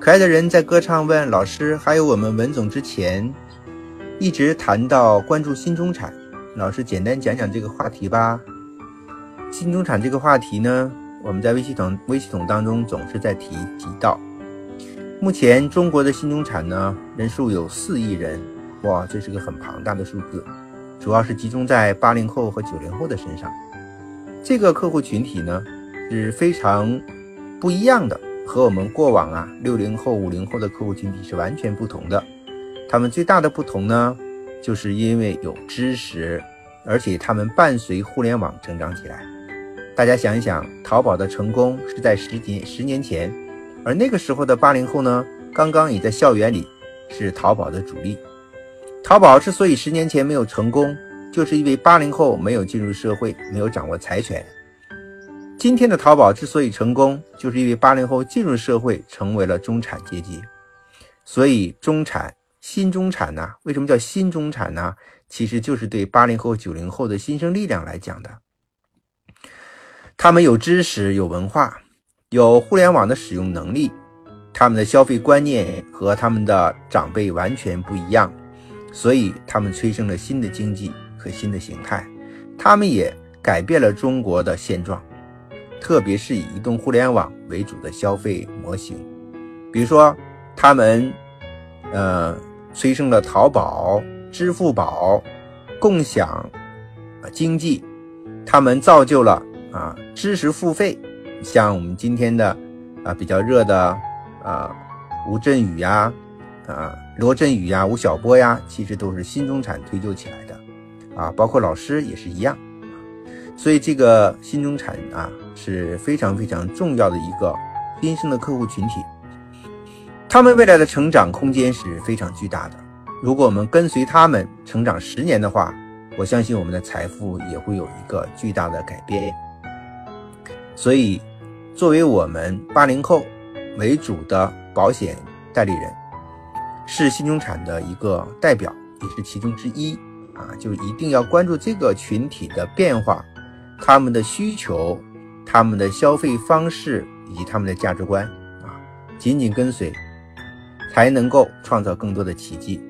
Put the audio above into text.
可爱的人在歌唱问老师，还有我们文总之前一直谈到关注新中产，老师简单讲讲这个话题吧。新中产这个话题呢，我们在微系统微系统当中总是在提提到。目前中国的新中产呢人数有四亿人，哇，这是个很庞大的数字，主要是集中在八零后和九零后的身上。这个客户群体呢是非常不一样的。和我们过往啊六零后、五零后的客户群体是完全不同的。他们最大的不同呢，就是因为有知识，而且他们伴随互联网成长起来。大家想一想，淘宝的成功是在十几十年前，而那个时候的八零后呢，刚刚也在校园里是淘宝的主力。淘宝之所以十年前没有成功，就是因为八零后没有进入社会，没有掌握财权。今天的淘宝之所以成功，就是因为八零后进入社会，成为了中产阶级。所以，中产、新中产呢？为什么叫新中产呢？其实就是对八零后、九零后的新生力量来讲的。他们有知识、有文化、有互联网的使用能力，他们的消费观念和他们的长辈完全不一样，所以他们催生了新的经济和新的形态。他们也改变了中国的现状。特别是以移动互联网为主的消费模型，比如说，他们，呃，催生了淘宝、支付宝、共享经济，他们造就了啊知识付费，像我们今天的啊比较热的啊吴镇宇呀，啊罗振宇呀、吴晓波呀，其实都是新中产推就起来的，啊，包括老师也是一样。所以这个新中产啊是非常非常重要的一个新生的客户群体，他们未来的成长空间是非常巨大的。如果我们跟随他们成长十年的话，我相信我们的财富也会有一个巨大的改变。所以，作为我们八零后为主的保险代理人，是新中产的一个代表，也是其中之一啊，就一定要关注这个群体的变化。他们的需求、他们的消费方式以及他们的价值观啊，紧紧跟随，才能够创造更多的奇迹。